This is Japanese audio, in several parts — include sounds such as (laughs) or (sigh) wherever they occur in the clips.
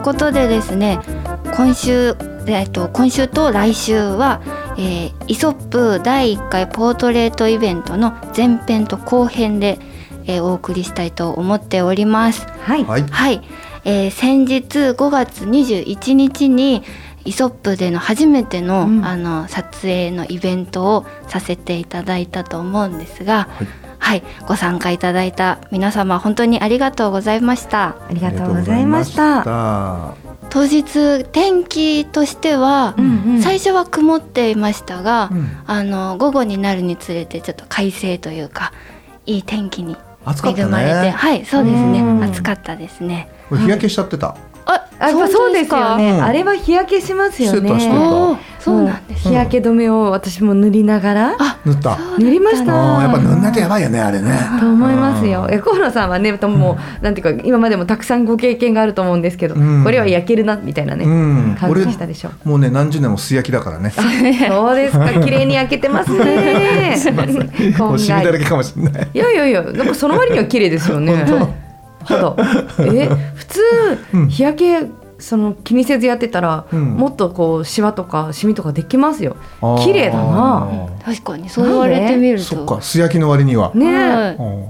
い、ということでですね、今週えっと今週と来週は、えー、イソップ第1回ポートレートイベントの前編と後編で、えーお送りしたいと思っております。はい。はい。はい、えー先日5月21日にイソップでの初めての,、うんあの撮影のイベントをさせていただいたと思うんですが、はいはい、ご参加いただいた皆様本当にありがとうございました。ありがとうございました。た。当日天気としては、うんうん最初は曇っていましたが、うんあの午後になるにつれてちょっと快晴というかいい天気に暑かった恵まれて、ね。はいそうですねうん暑かったですね。日焼けしちゃってた。ああ、やっぱそうですよね。うんあれは日焼けしますよね。そうなん日焼け止めを私も塗りながら、あ塗った。塗りましたやっぱ塗んないとやばいよね、あれね。と思いますよ。うんえ河野さんはね、ともうなんていうか今までもたくさんご経験があると思うんですけど、うんこれは焼けるなみたいなね、うん。感俺じしたでしょう。もうね、何十年も素焼きだからね。(laughs) そうですか、綺麗に焼けてますね。(laughs) こもんがりうシミだらけかもしれない。いやいやいや、なんかその割には綺麗ですよね。(laughs) 肌。え、普通、うん日焼けその気にせずやってたら、うんもっとこうシワとかシミとかできますよ。綺麗だな。確かにそう言われてみるとそっか、素焼きの割には。ねえ、はいうん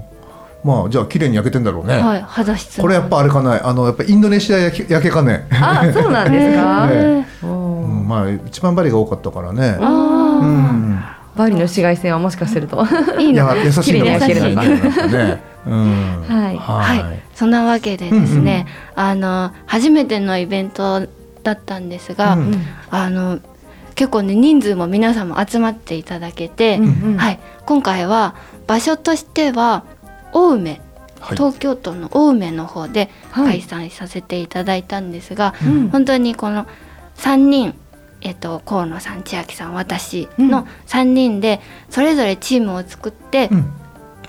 まあ、じゃあ綺麗に焼けてんだろうね。はい、肌質これやっぱあれかね、あのやっぱインドネシア焼き焼けかね？あ、そうなんですか？(laughs) ねうんまあ一番バリが多かったからね。うあん。バリの紫外線はもしかすると。あ、いいのいや優しいのかもしれないね。綺麗に。なんかね。うん。はい。はい、そんなわけでですね、あの初めてのイベントだったんですが、うんあの結構ね人数も皆さんも集まってい。ただけて、うんうんはい、今回は場所としては青梅はい。東京都の青梅の方ではい。開催させてい。ただい。たんですが、うん本当にこの3人、えっと、河野さん千秋さん私うんの3人でそれぞれチームを作って、うん。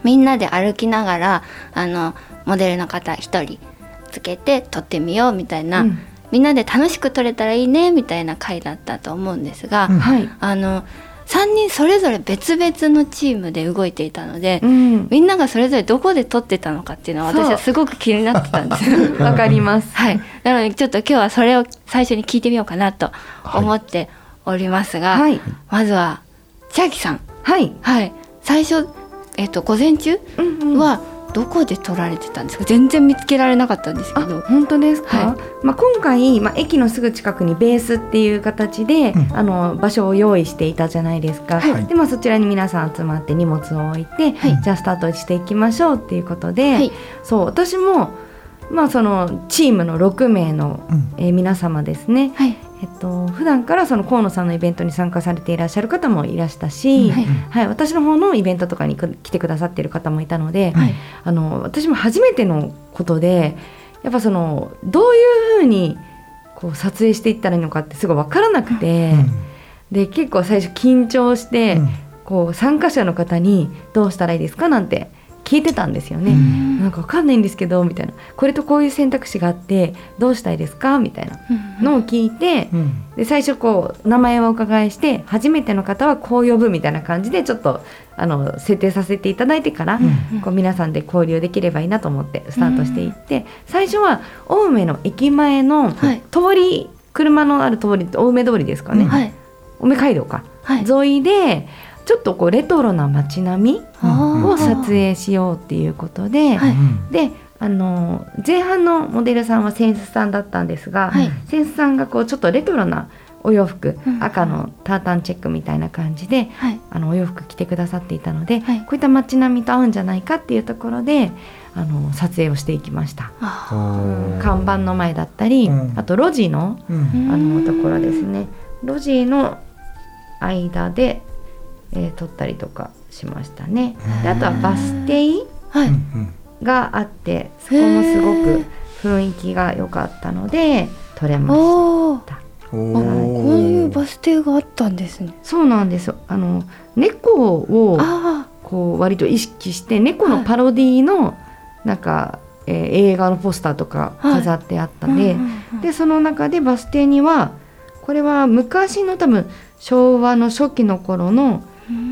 みんなで歩きながらあのモデルの方1人つけて撮ってみようみたいな、うんみんなで楽しく撮れたらいいねみたいな回だったと思うんですが、うんはい。あの3人それぞれ別々のチームで動いていたので、うん。みんながそれぞれどこで撮ってたのかっていうのは私はすごく気になってたんですよ。わかります。はい、なのでちょっと今日はそれを最初に聞いてみようかなと思っておりますが、はい。まずは千秋さん、はい。はい、最初、えっと午前中うんうんはどこで撮られてたんですか？全然見つけられなかったんですけあど。本当ですか、はまあ、今回、まあ、駅のすぐ近くにベースっていう形で、うん。あの場所を用意していたじゃないですか、はい。で、まあ、そちらに皆さん集まって荷物を置いて、はい。じゃあスタートしていきましょうっていうことで、はい。そう私も、まあ、そのチームの6名の、うん。えー皆様ですね、はいえっと普段からその河野さんのイベントに参加されていらっしゃる方もいらしたし、はい。はい、私の方のイベントとかにく来てくださっている方もいたので、はい。あの私も初めてのことでやっぱそのどういうふうにこう撮影していったらいいのかってすごい分からなくて、で結構最初緊張して、うん。こう参加者の方に「どうしたらいいですか?」なんて聞いてたんですよね。うん。なんか分かんないんですけどみたいな。これとこういう選択肢があってどうしたいですか？みたいなのを聞いて、うん。で最初こう名前をお伺いして初めての方はこう呼ぶみたいな感じでちょっとあの設定させていただいてから、うん。こう皆さんで交流できればいいなと思ってスタートしていって、最初は青梅の駅前のはい。通り、車のある通り青梅通りですかね、うん。はい。青梅街道か、はい。沿いでちょっとこうレトロな街並みうんを撮影しようっていうことで、はい。であの前半のモデルさんはセンスさんだったんですが、はい。センスさんがこうちょっとレトロなお洋服、うん。赤のタータンチェックみたいな感じではい。あのお洋服着てくださっていたので、はい。こういった街並みと合うんじゃないかっていうところであの撮影をしていきました。看板の前だったり、うん。あと路地のうん。あのところですね。路地の間で、えー撮ったりとかしましたね。であとはバス停があってそこもすごく雰囲気が良かったので撮れました。うんこおういうーバス停があったんですね。そうなんですよ。あの猫をあこう割と意識して猫のパロディのなんか、えー映画のポスターとか飾ってあったあんで、でその中でバス停にはこれは昔の多分昭和の初期の頃の、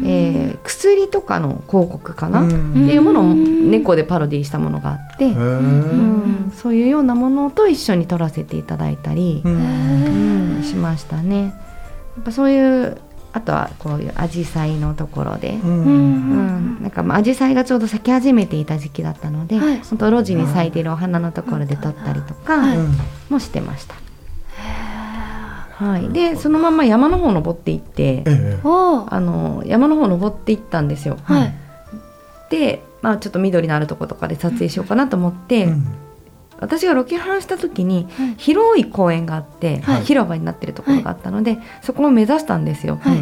えー薬とかの広告かな、うっんていうものをうん。猫でパロディしたものがあって、へうーん。そういうようなものと一緒に撮らせていただいたりしましたね。やっぱそういうあとはこういう紫陽花のところで。ううん。うん、なんかまあ紫陽花がちょうど咲き始めていた時期だったので、はい。本当路地に咲いているお花のところで撮ったりとかはいもしてました。はい、でそのまま山の方登っていってええ。あの山の方登っていったんですよ。はい。で、まあ、ちょっと緑のあるとことかで撮影しようかなと思って、うん。私がロケハンした時にはい。広い公園があって、はい。広場になってるところがあったので、そこを目指したんですよ。はい。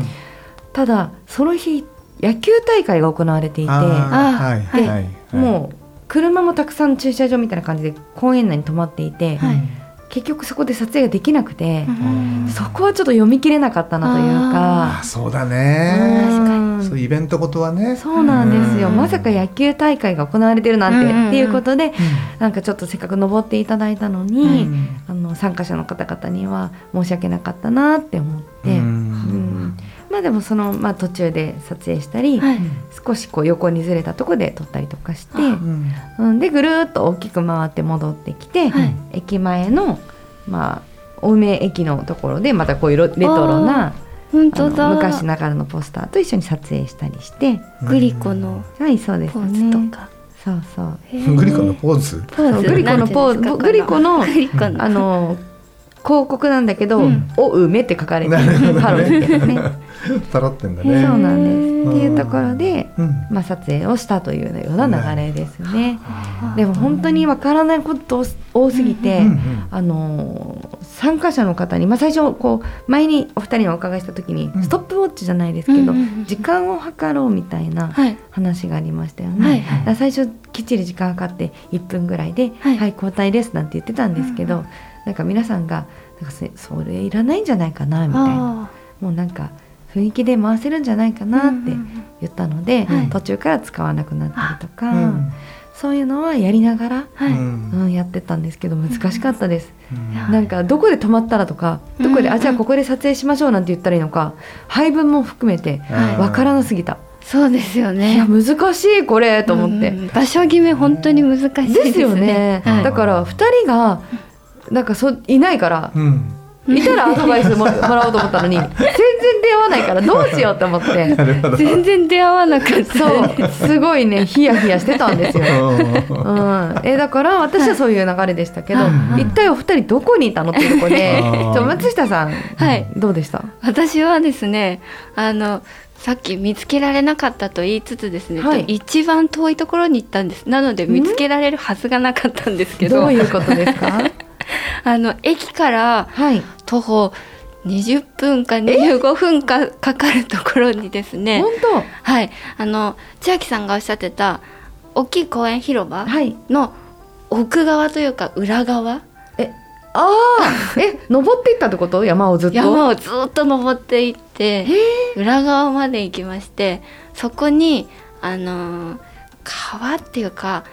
ただその日野球大会が行われていて。あーあはいはいはいはい。もう車もたくさん駐車場みたいな感じで公園内に止まっていて、はい結局そこで撮影ができなくて、うん。そこはちょっと読み切れなかったなというか。あそうだね。確かうんそうイベントごとはね。そうなんですよ、うん。まさか野球大会が行われてるなんて、っていうことでなんかちょっとせっかく登っていただいたのうに、ん。あの参加者の方々には申し訳なかったなって思って、まあでもその、まあ、途中で撮影したり、はい。少しこう横にずれたとこで撮ったりとかして。うん。うん、でぐるーっと大きく回って戻ってきて、はい。駅前のまあ青梅駅のところでまたこういうロレトロな本当だ。昔ながらのポスターと一緒に撮影したりして。グリコのはいそうですポねーズとか、そうそう。グリコのポーズ？ポーズ。そうグリコのポーズ。グリコの。グリコのあの広告なんだけど「うん。お梅」って書かれてなるほどね。るパロディですね。(laughs) パロってんだそうねなんです。うん。っていうところで、うん。まあ、撮影をしたというような流れですね。あでも本当にわからないこと多すぎて、うんうん。あのー参加者の方に、まあ、最初こう前にお二人にお伺いした時に、うん。ストップウォッチじゃないですけど、うんうんうん。時間を計ろうみたいなはい。話がありましたよね。最初きっちり時間計って1分ぐらいで「ははいい、交代です」なんて言ってたんですけど、うんなんか皆さんがなんかそそれいらないんじゃないかなみたいな。あもうなんか雰囲気で回せるんじゃないかなってうんうん。うん言ったので、はい。途中から使わなくなったりとか、うん。そういうのはやりながら、はい、うんうん、やってたんですけど難しかったです。うん。なんかどこで止まったらとかどこで、うん。あじゃあここで撮影しましょうなんて言ったらいいのか配分も含めてはいわからなすぎた、そうですよいねや難しいこれと思って、うん。場所決め本当に難しいですね。ですよね、はい。だから2人がなんかそいないからうんいたらアドバイスももらおうと思ったのに全然出会わないからどうしようと思って。全然出会わなかった。そう。すごいねヒヤヒヤしてたんですよ。(laughs) うん。うん、えだから私はそういう流れでしたけど、はい。一体お二人どこにいたのっていうところで松下さん、はい。どうでした？私はですねあのさっき見つけられなかったと言いつつですね、はい。一番遠いところに行ったんです。なので見つけられるはずがなかったんですけど。どういうことですか？あの駅からはい。徒歩20分か25分かかかるところにですね。本はい。あの千秋さんがおっしゃってた大きい公園広場の奥側というか裏側？ああ (laughs) え登っていったってこと？山をずっと？山をずっと登っていって裏側まで行きましてそこにあのー川っていうか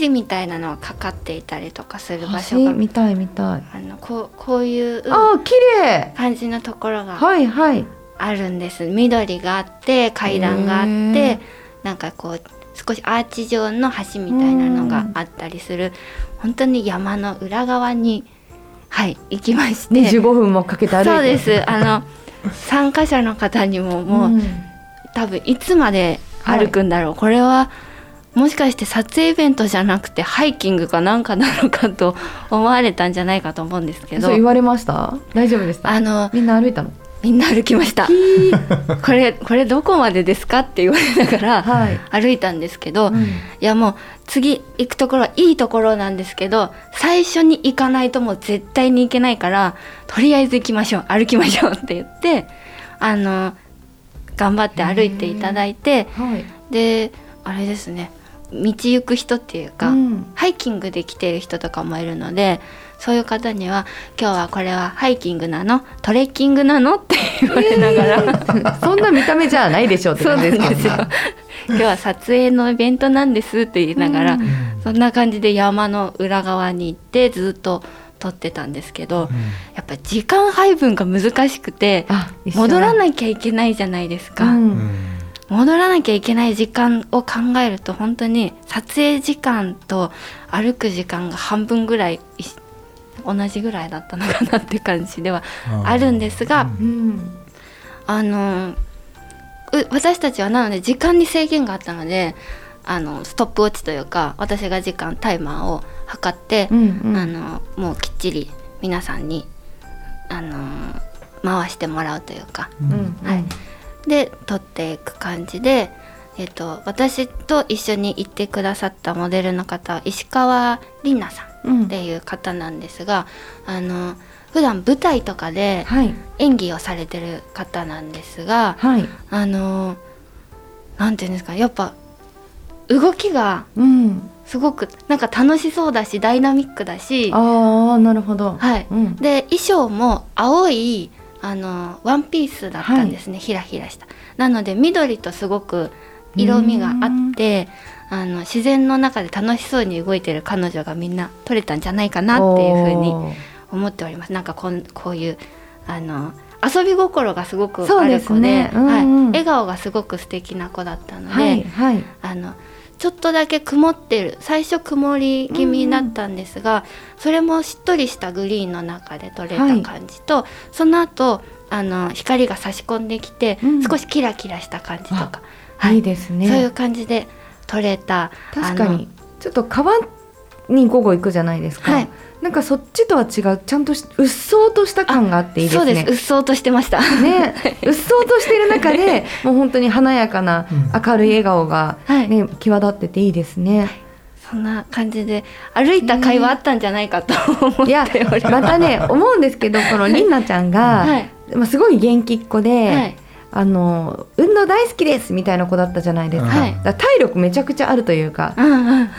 橋みたいなのがかかっていたりとかする場所が見たい見たい。あのこうこういうああ綺麗。感じのところがはいはい。あるんです。緑があって階段があっへてなんかこう少しアーチ状の橋みたいなのがあったりする本当に山の裏側にはい行きまして。25分もかけて歩いて。そうです。あの参加者の方にももう、ん。多分いつまで歩くんだろう、これはもしかして撮影イベントじゃなくてハイキングかなんかなのかと思われたんじゃないかと思うんですけど。そう言われました？大丈夫でしたあのみんな歩いたの？みんな歩きました。これこれどこまでですかって言われながらはい。歩いたんですけど、うん。いやもう次行くところはいいところなんですけど最初に行かないともう絶対に行けないからとりあえず行きましょう歩きましょうって言ってあの頑張って歩いていただいてはい。であれですね道行く人っていうか、うん。ハイキングで来てる人とかもいるのでそういう方には「今日はこれはハイキングなの？トレッキングなの?」って言われながら。そんな見た目じゃないでしょうってそう感じです。今日は撮影のイベントなんですって言いながら、うん。そんな感じで山の裏側に行ってずっと撮ってたんですけど、やっぱ時間配分が難しくて戻らなきゃいけないじゃないですか、うん。うん戻らなきゃいけない時間を考えると本当に撮影時間と歩く時間が半分ぐらい同じぐらいだったのかなって感じではあるんですが、うん。あのう私たちはなので時間に制限があったのであのストップウォッチというか私が時間タイマーを測って、うんうん。あのもうきっちり皆さんにあの回してもらうというか。うんうん。はいで撮っていく感じで、えっと私と一緒に行ってくださったモデルの方は石川里奈さんうん。っていう方なんですが、あの普段舞台とかではい。演技をされてる方なんですが、はい。あのなんていうんですかやっぱ動きがうん。すごくなんか楽しそうだしダイナミックだしああなるほど。はい。うん。で衣装も青いあのワンピースだったんですね、ひらひらした。なので緑とすごく色味があってあの自然の中で楽しそうに動いてる彼女がみんな撮れたんじゃないかなっていうふうに思っております。なんかこんこういうあの遊び心がすごくある子でね。うんうん。はい、笑顔がすごく素敵な子だったので、はいはい。あのちょっとだけ曇ってる。最初曇り気味だったんですが、それもしっとりしたグリーンの中で撮れたはい感じと、その後あの光が差し込んできて、うん。少しキラキラした感じとか、い。いですね。そういう感じで撮れた確かに。ちょっと川に午後行くじゃないですか、はいなんかそっちとは違うちゃんとしうっそうとした感があっていいですね。そうです。うっそうとしてました。ね、うっそうとしてる中で (laughs) もう本当に華やかなうん。明るい笑顔が、はい。ね際立ってていいですね。そんな感じで歩いた会話あったんじゃないかと思っいやております。またね思うんですけどこのりんなちゃんが、はい。まあ、すごい元気っ子で、はいあの運動大好きですみたいな子だったじゃないですか,、から体力めちゃくちゃあるというか、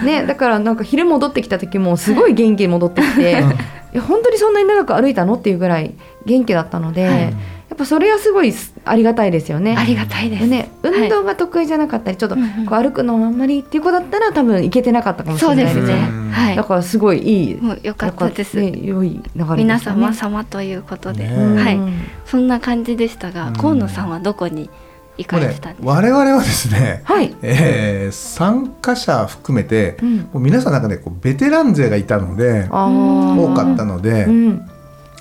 ね、だからなんか昼戻ってきた時もすごい元気に戻ってきて、うん。いや本当にそんなに長く歩いたのっていうぐらい元気だったので、っぱそれはすごいありがたいですよね。ありがたいです。でね、運動が得意じゃなかったり、ちょっとこう歩くのあんまりっていう子だったら多分行けてなかったかもしそうれないですね。はいだ。からすごいいい。もう良かったです。ね、良い流れでしたね。皆様様ということで、ねはい、うんそんな感じでしたが、うん河野さんはどこに行かれてた？んですか。我々はですね、はい。えー参加者含めて、うんもう皆さんなんかねこうベテラン勢がいたのであ多かったので、うん。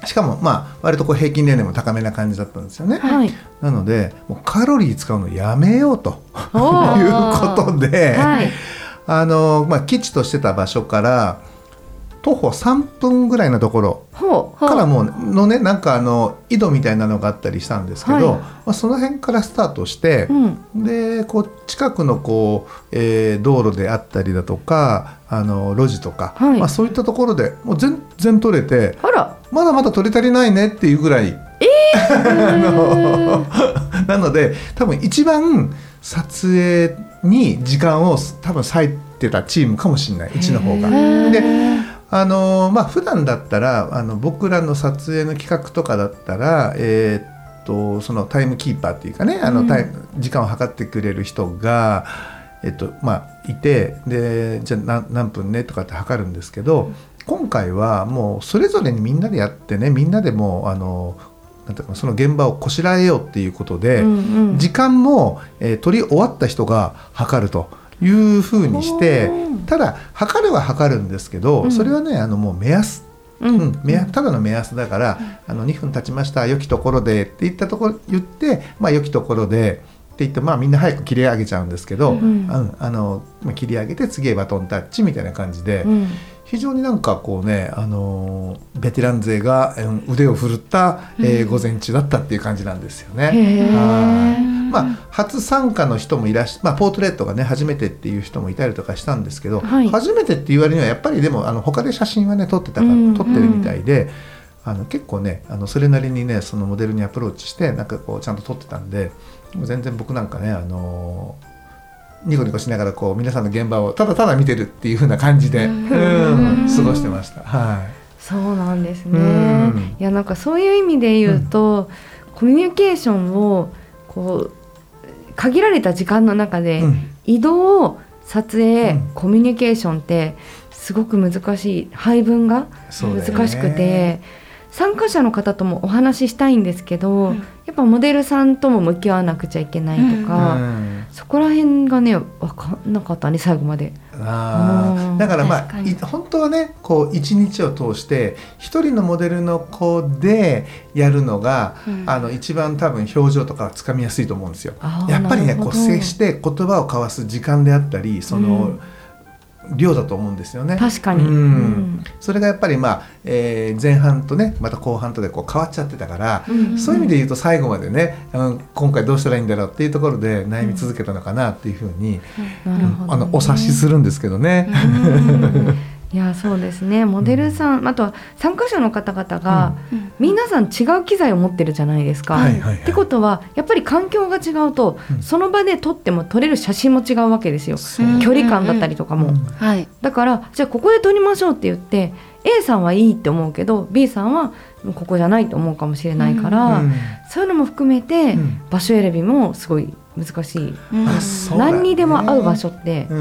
しかもまあ割とこう平均年齢も高めな感じだったんですよね。はい。なのでもうカロリー使うのやめようとお (laughs) いうーことで、はい。あのまあ基地としてた場所から徒歩3分ぐらいのところからもうのねなんかあの井戸みたいなのがあったりしたんですけど、はいまあ、その辺からスタートしてう、ん。でこう近くのこう、えー道路であったりだとかあの路地とか、はいまあ、そういったところでもう全然取れてあら。まだまだ取り足りないねっていうぐらい、(laughs) (laughs) なので多分一番撮影に時間を多分割いてたチームかもしれないうちの方が。であのまあ普段だったらあの僕らの撮影の企画とかだったら、えーっとそのタイムキーパーっていうかねあの、うん。タイム時間を計ってくれる人が、えっとまあ、いてでじゃあ何何分ねとかって測るんですけど今回はもうそれぞれにみんなでやってねみんなでもうあのなんていうかなその現場をこしらえようっていうことで、うんうん。時間も、えー取り終わった人が測るというふうにしてただ測るは測るんですけど、うん。それはねあのもう目安、ううん。目安ただの目安だから、あの2分経ちました良きところでって言ったところ言って、まあ、良きところで言ってまあみんな早く切り上げちゃうんですけど、ううんん。あのまあ切り上げて次へバトンタッチみたいな感じで、うん非常になんかこうね、あのーベテラン勢がうん腕を振るった、えー午前中だったっていう感じなんですよね。まあ、初参加の人もいらっしゃ、まあ、ポートレートがね初めてっていう人もいたりとかしたんですけど、はい初めてって言われるにはやっぱりでもあの他で写真はね撮ってたから、うん撮ってるみたいで。あの結構ねあのそれなりにねそのモデルにアプローチしてなんかこうちゃんと撮ってたんで全然僕なんかねあのニコニコしながらこう皆さんの現場をただただ見てるっていう風な感じで、うん。うん過ごしてました。はい。そうなんですうねん。いやなんかそういう意味で言うと、コミュニケーションをこう限られた時間の中で、うん。移動撮影、うん。コミュニケーションってすごく難しい配分が難しくて、参加者の方ともお話ししたいんですけど、ぱモデルさんとも向き合わなくちゃいけないとか、うん。そこら辺がね分かんなかったね最後まで。あだからまあ本当はねこう一日を通して一人のモデルの子でやるのが、うん。あの一番多分表情とかつかみやすいと思うんですよ。やっぱりねこう接して言葉を交わす時間であったりその、量だと思うんですよね。確かに、うん。うん。それがやっぱりまあ、えー前半とねまた後半とでこう変わっちゃってたから、うん。そういう意味で言うと最後までね、うん、今回どうしたらいいんだろうっていうところで悩み続けたのかなっていうふうに、なるほどね。あのお察しするんですけどね。うんいやそうですね。モデルさん、あとは参加者の方々が、うん。皆さん違う機材を持ってるじゃないですか。はいはいはい。ってことはやっぱり環境が違うと、うん。その場で撮っても撮れる写真も違うわけですよ。う。ん。距離感だったりとかも、うん。はい。だからじゃあここで撮りましょうって言って A さんはいいって思うけど B さんはここじゃないと思うかもしれないから、うん。そういうのも含めて、うん。場所選びもすごい難しい、何にでも合う場所って、うんう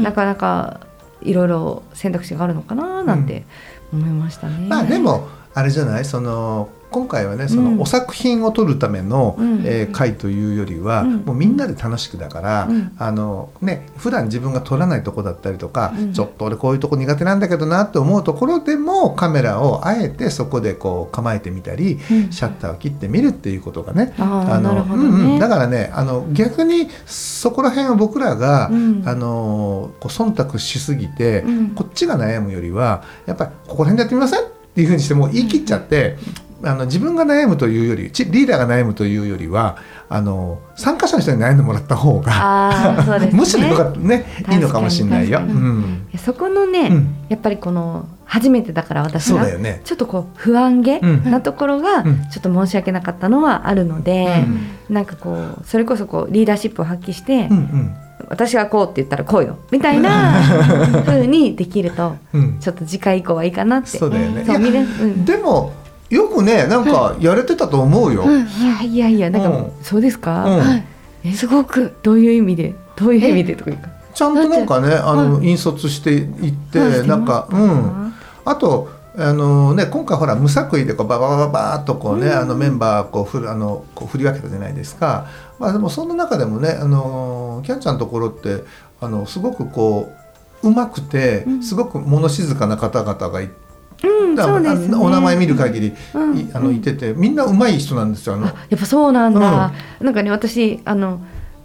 ん。なかなかいろいろ選択肢があるのかななんて思いましたね。まあでもあれじゃない？その今回はねそうん。のお作品を撮るための、うん。えー会というよりは、うん。もうみんなで楽しくだから、うん。あのね普段自分が撮らないとこだったりとか、うん。ちょっと俺こういうとこ苦手なんだけどなって思うところでもカメラをあえてそこでこう構えてみたり、うん。シャッターを切ってみるっていうことがねああなるほどうんうん、ね。だからねあの逆にそこら辺は僕らが、うん。あのこう忖度しすぎて、うん。こっちが悩むよりはやっぱりここら辺でやってみません？っていうふうにしてもう言い切っちゃって、あの自分が悩むというよりちリーダーが悩むというよりはあの参加者の人に悩んでもらった方が、ああそうですね。(laughs) むしろよかった。ねいいのかもしれないよ。うん。そこのね、うん。やっぱりこの初めてだから私がそうだよね。ちょっとこう不安げうん。なところがうん。ちょっと申し訳なかったのはあるので、なんかこうそれこそこうリーダーシップを発揮して、うんうん。私がこうって言ったらこうよみたいな風にできるとうん。ちょっと次回以降はいいかなって。そうだよね。うん。でもよくねなんかやれてたと思うよ。うんいやいやいやなんか、うん。そうですか、うん。はい。え？すごく。どういう意味で？どういう意味で？とかいうか。ちゃんとなんかねあの、う引率していって、はいなん。かしてましたうん。あとあのね今回ほら無作為でこうバババババーっとこうね、うん。あのメンバーこうふるあのこう振り分けたじゃないですか。まあでもその中でもねあのキャンちゃんのところってあのすごくこううまくて、うん。すごく物静かな方々がいうんだそうですね。あお名前見る限り、うん。いあのいててみんなうまい人なんですよ。あの。あやっぱそうなんだ、なんかね私あの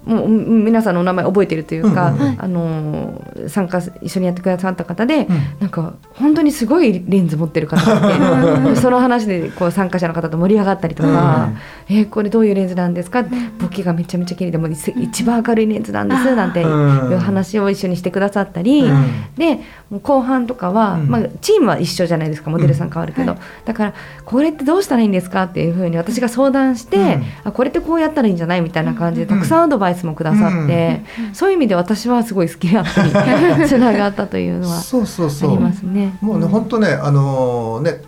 もううん皆さんのお名前覚えてるというか、うんうんうん。あの参加一緒にやってくださった方で、うん。なんか本当にすごいレンズ持ってる方がいて (laughs) その話でこう参加者の方と盛り上がったりとか「えーこれどういうレンズなんですか?」ボケがめちゃめちゃ綺麗でもう一一番明るいレンズなんです」なんていううん話を一緒にしてくださったり、うん。で後半とかは、うん。まあ、チームは一緒じゃないですかモデルさん変わるけど、だからこれってどうしたらいいんですか？っていうふうに私が相談して、うん。あこれってこうやったらいいんじゃない？みたいな感じでうん。たくさんアドバイスもくださって、そういう意味で私はすごいスキルアップにつながったというのはそうそうありそう。ますね。もうね、本当ね、あのね、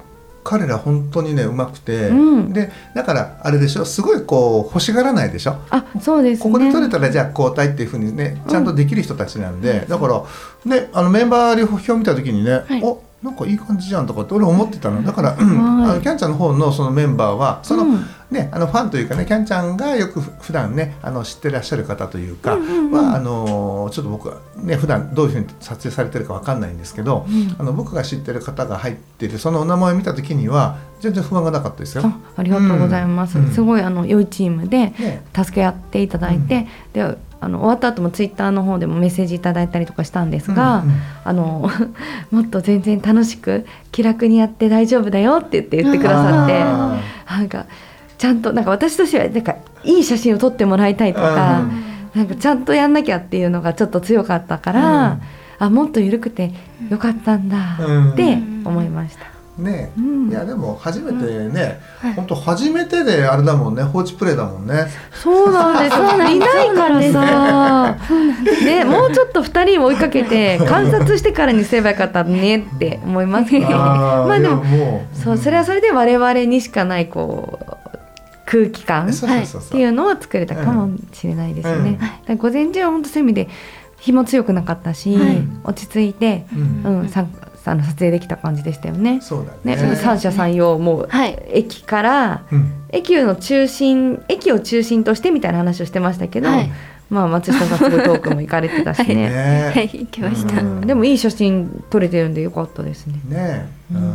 彼ら本当にね、うまくて、うん。で、だから、あれでしょ？すごいこう、欲しがらないでしょ？あそうですね。ここで取れたら、じゃあ交代っていうふうにね、ちゃんとできる人たちなんで、だから、ね、あのメンバー表見た時にね、はい。おなんかいい感じじゃんとかって俺思ってたの。だから、うんはい。あのキャンちゃんの方のそのメンバーはその、うんね、あのファンというかねキャンちゃんがよくふ普段ねあの知ってらっしゃる方というかは、うんうんうん。あのちょっと僕はね普段どういうふうに撮影されてるかわかんないんですけど、うん。あの僕が知ってる方が入ってるそのお名前を見た時には全然不安がなかったですよ。あありがとうございます、うん。すごいあの良いチームでね。助け合っていただいて、であの終わった後もツイッターの方でもメッセージいただいたりとかしたんですが、うんうん。あの (laughs) もっと全然楽しく気楽にやって大丈夫だよって言って言ってくださってあなんかちゃんとなんか私としてはなんかいい写真を撮ってもらいたいとか、うんなんかちゃんとやんなきゃっていうのがちょっと強かったから、うん。あもっと緩くてよかったんだうん。って思いました。ね。うん。いやでも初めてね、はい。本当初めてであれだもんね。放置プレイだもんね。そうなんです。いないからさ。で、もうちょっと二人を追いかけて観察してからにすればよかったねって思いますけど。まあでもそうそれはそれで我々にしかないこう空気感っていうのを作れたかもしれないですね。うん。午前中は本当そういう意味で日も強くなかったし、はい。落ち着いて、うん。うん、さあの撮影できた感じでしたよね。そうだね。ね、三者三様もう、はい。駅からうん。駅の中心駅を中心としてみたいな話をしてましたけど、はい。まあ松下さんすごいトークも行かれてたしね、ね。(laughs) はい行きました、でもいい写真撮れてるんでよかったですね。ね。うん。うん。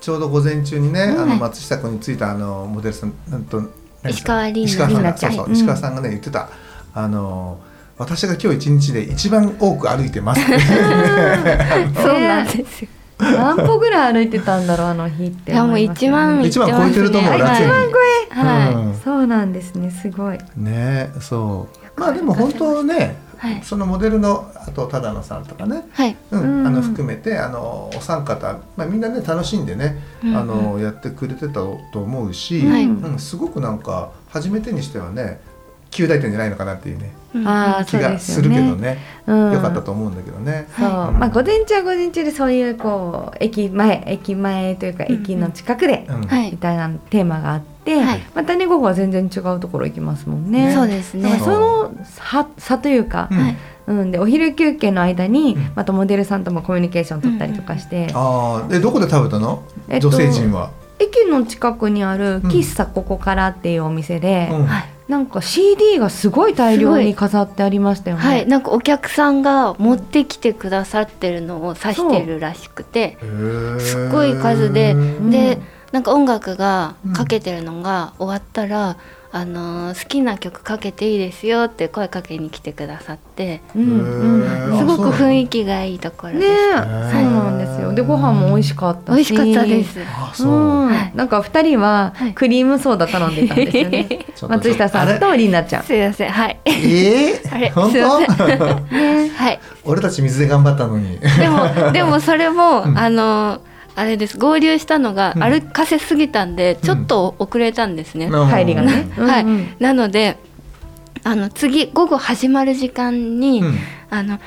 ちょうど午前中にね、あのはい松下君についたあのモデルさんなんと何石川凛石川さん。凛奈ちゃんがそうそう、うん石川さんがね言ってた。あの私が今日一日で一番多く歩いてます。(laughs) そうなんですよ。(laughs) 何歩ぐらい歩いてたんだろうあの日っていやもう一万一万超えてると思うはい楽にはいはい、うん。そうなんですねすごい。ねそう。まあでも本当ね、はい。そのモデルのあと只野さんとかね。はい。うんうん。あの含めてあのお三方、まあ、みんなね楽しんでね、うん。あのやってくれてたと思うし、はい。うん、すごくなんか初めてにしてはね旧大点じゃないのかなっていうねああそう気がでするけどね。うん。良かったと思うんだけどね。そう、はまあ午前中は午前中でそういうこう駅前駅前というかうん。うん駅の近くでみたいなテーマがあって、はい。またね午後は全然違うところ行きますもんね。そうですね。その差差というか、うん。はい。うん、でお昼休憩の間にうん。またモデルさんともコミュニケーション取ったりとかして、ああでどこで食べたの、えっと女性陣は。駅の近くにある喫茶ここからっていうお店で、うん。はいなんか CD がすごい大量に飾ってありましたよね。はい、なんかお客さんが持ってきてくださってるのを指してるらしくてすっごい数で。んでなんか音楽がかけてるのが終わったら、あのー好きな曲かけていいですよって声かけに来てくださって。うんすごく雰囲気がいいところねです。そうなんですよ。でご飯も美味しかったし。美味しかったです。あそう。う、ん。はい。なんか二人ははい。クリームソーダ頼んでたんですよね。(laughs) 松下さんあとりんなちゃん。すいません、はい。れえー、(laughs) あれ本すいま当ね、はい。俺たち水で頑張ったのに。でも、でもそれも、うん。あのーあれです。合流したのがうん。歩かせすぎたんで、ちょっと遅れたんですね。帰りがね。はい。なのであの次午後始まる時間に、うん。あの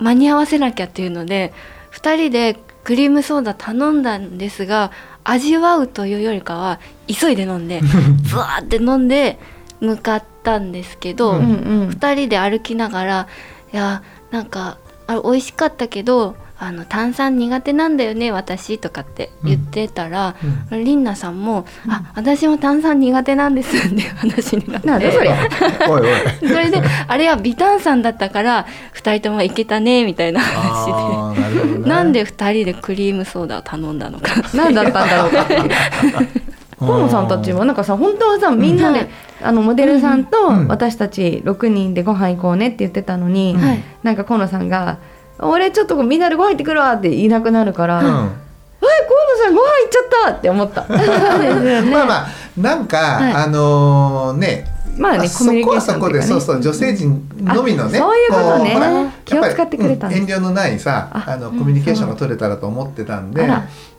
間に合わせなきゃっていうので2人でクリームソーダ頼んだんですが味わうというよりかは急いで飲んで (laughs) ブワーって飲んで向かったんですけど、ううんうん。2人で歩きながら「いやなんかあれ美味しかったけどあの炭酸苦手なんだよね私」とかって言ってたら、うん。リンナさんも「あ私も炭酸苦手なんです」っていう話になって。なんだそりゃ。(laughs) おいおい。それであれは微炭酸だったから2人ともいけたねみたいな話あーなるほどで、ね。なんで2人でクリームソーダを頼んだのか。(laughs) 何だったんだろうか。っていう。河野さんたちはなんかさ本当はさみんなで、はい。あのモデルさんとうん。私たち6人でご飯行こうねって言ってたのに、うん。はい。なんか河野さんが「俺ちょっとみんなでご飯行ってくるわ」って言いなくなるから「うん。え河野さんご飯行っちゃった!」って思った。ね (laughs) まあまあなんか、はい。あのーねまあねそこはそこでそうそう女性陣のみのねあそういうことね。気を使ってくれた遠慮のないさああのコミュニケーションが取れたらと思ってたんで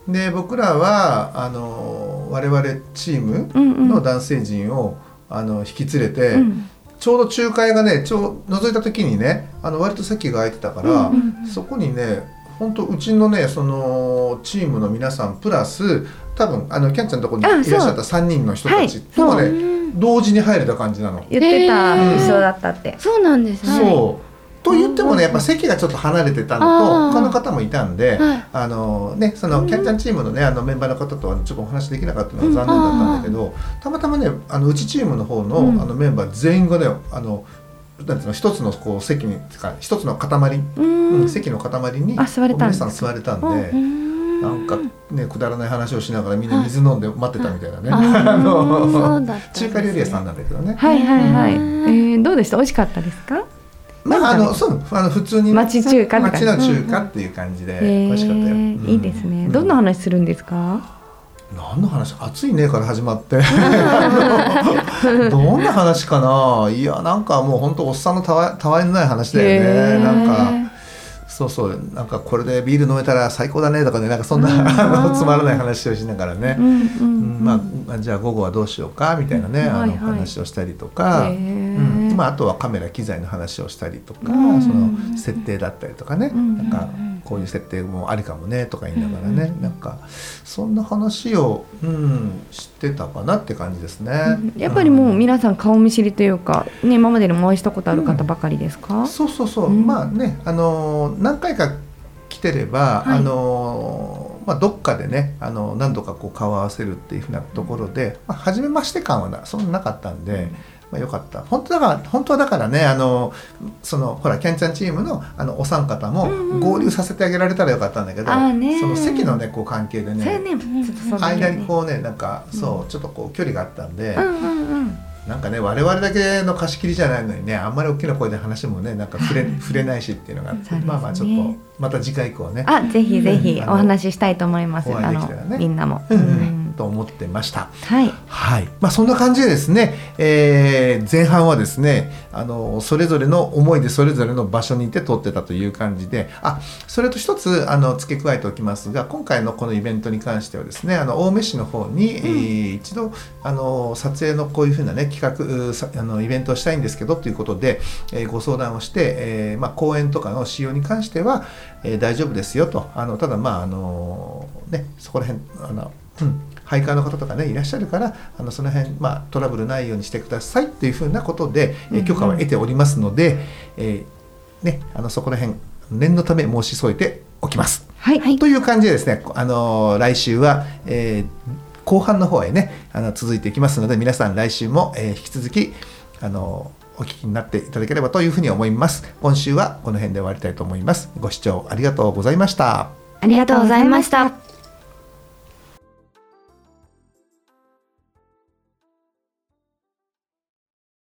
で僕らはあの我々チームの男性陣をあの引き連れて、うんちょうど仲介がねちょう覗いた時にねあの割と席が空いてたから、うんうんそこにね本当うちのねそのチームの皆さんプラス多分あのキャンちゃんのところにあいらっしゃった3人の人たちともね、はい同時に入れた感じなの。言ってた、一緒だったって。そうなんですね。そうと言ってもねやっぱ席がちょっと離れてたのと他の方もいたんで、はい。あのねそのキャンチャンチームのねあのメンバーの方とはちょっとお話できなかったのが残念だったんだけど、たまたまねあのうちチームの方の,、うん。あのメンバー全員がねあのなんの一つのこう席につか一つの塊、ううんん席の塊にあ座れたんですか皆さん座れたんで。うん。なんかねくだらない話をしながらみんな水飲んで待ってたみたいな (laughs) ね、中華料理屋さんなんだけどね、はいはいはい、えうん。ー、どうでした？美味しかったですか？まああのそうあの普通にね。町中華町の中華っていう感じでえー。美味しかったよ、うん。いいですね、うん。どんな話するんですか？何の話？暑いねから始まって。(laughs) (laughs) どんな話かな？いやなんかもう本当おっさんのたわたわいのない話だよね。なんかそうそう。なんかこれでビール飲めたら最高だねとかね。なんかそんな、(laughs) あのつまらない話をしながらね、うんうんうん。うん。まあ、じゃあ午後はどうしようかみたいなね、あのうんはいはい。話をしたりとか、へー。うんまあ、あとはカメラ機材の話をしたりとか、うん。その設定だったりとかね、うんなんかこういう設定もありかもねとか言いながらね、なんかそんな話を、うん、してたかなって感じですね。やっぱりもううん。皆さん顔見知りというか、ね、今までにもお会いしたことある方ばかりですか、そうそうそう、うん。まあねあのー何回か来てれば、はい。あのーまあ、どっかでねあの何度かこう顔を合わせるっていうふうなところで、まあ、初めまして感はなそんななかったんで。まあ、よかった。本当だから本当はだからねあのそのほらキャンチャンチームのあのお三方もうんうん合流させてあげられたらよかったんだけど、あーねその席のねこう関係でねね。間にこうねなんかそうちょっとこう距離があったんで、うんうんうん。なんかね我々だけの貸し切りじゃないのにねあんまり大きな声で話もねなんか触れ触れないしっていうのがあって、ね。まあまあちょっとまた次回以降ね。あぜひぜひうんお話ししたいと思います、お会あのねみんなも、うん。うんと思ってました。はい。はい、まあそんな感じでですね、えー前半はですねあのそれぞれの思いでそれぞれの場所にいて撮ってたという感じであそれと一つあの付け加えておきますが今回のこのイベントに関してはですねあの青梅市の方に、えー一度あの撮影のこういうふうなね企画あのイベントをしたいんですけどということで、えーご相談をして、えーまあ、公演とかの使用に関しては、えー大丈夫ですよと。あのただまああのねそこら辺あの、うん配下の方とかねいらっしゃるからあのその辺、まあ、トラブルないようにしてくださいっていうふうなことで、えー許可は得ておりますので、えーね、あのそこら辺念のため申し添えておきます。はい、という感じでですね、あのー来週は、えー後半の方へねあの続いていきますので皆さん来週も、えー引き続き、あのーお聞きになっていただければというふうに思います。今週はこの辺で終わりたいと思います。ご視聴ありがとうございました。ありがとうございました。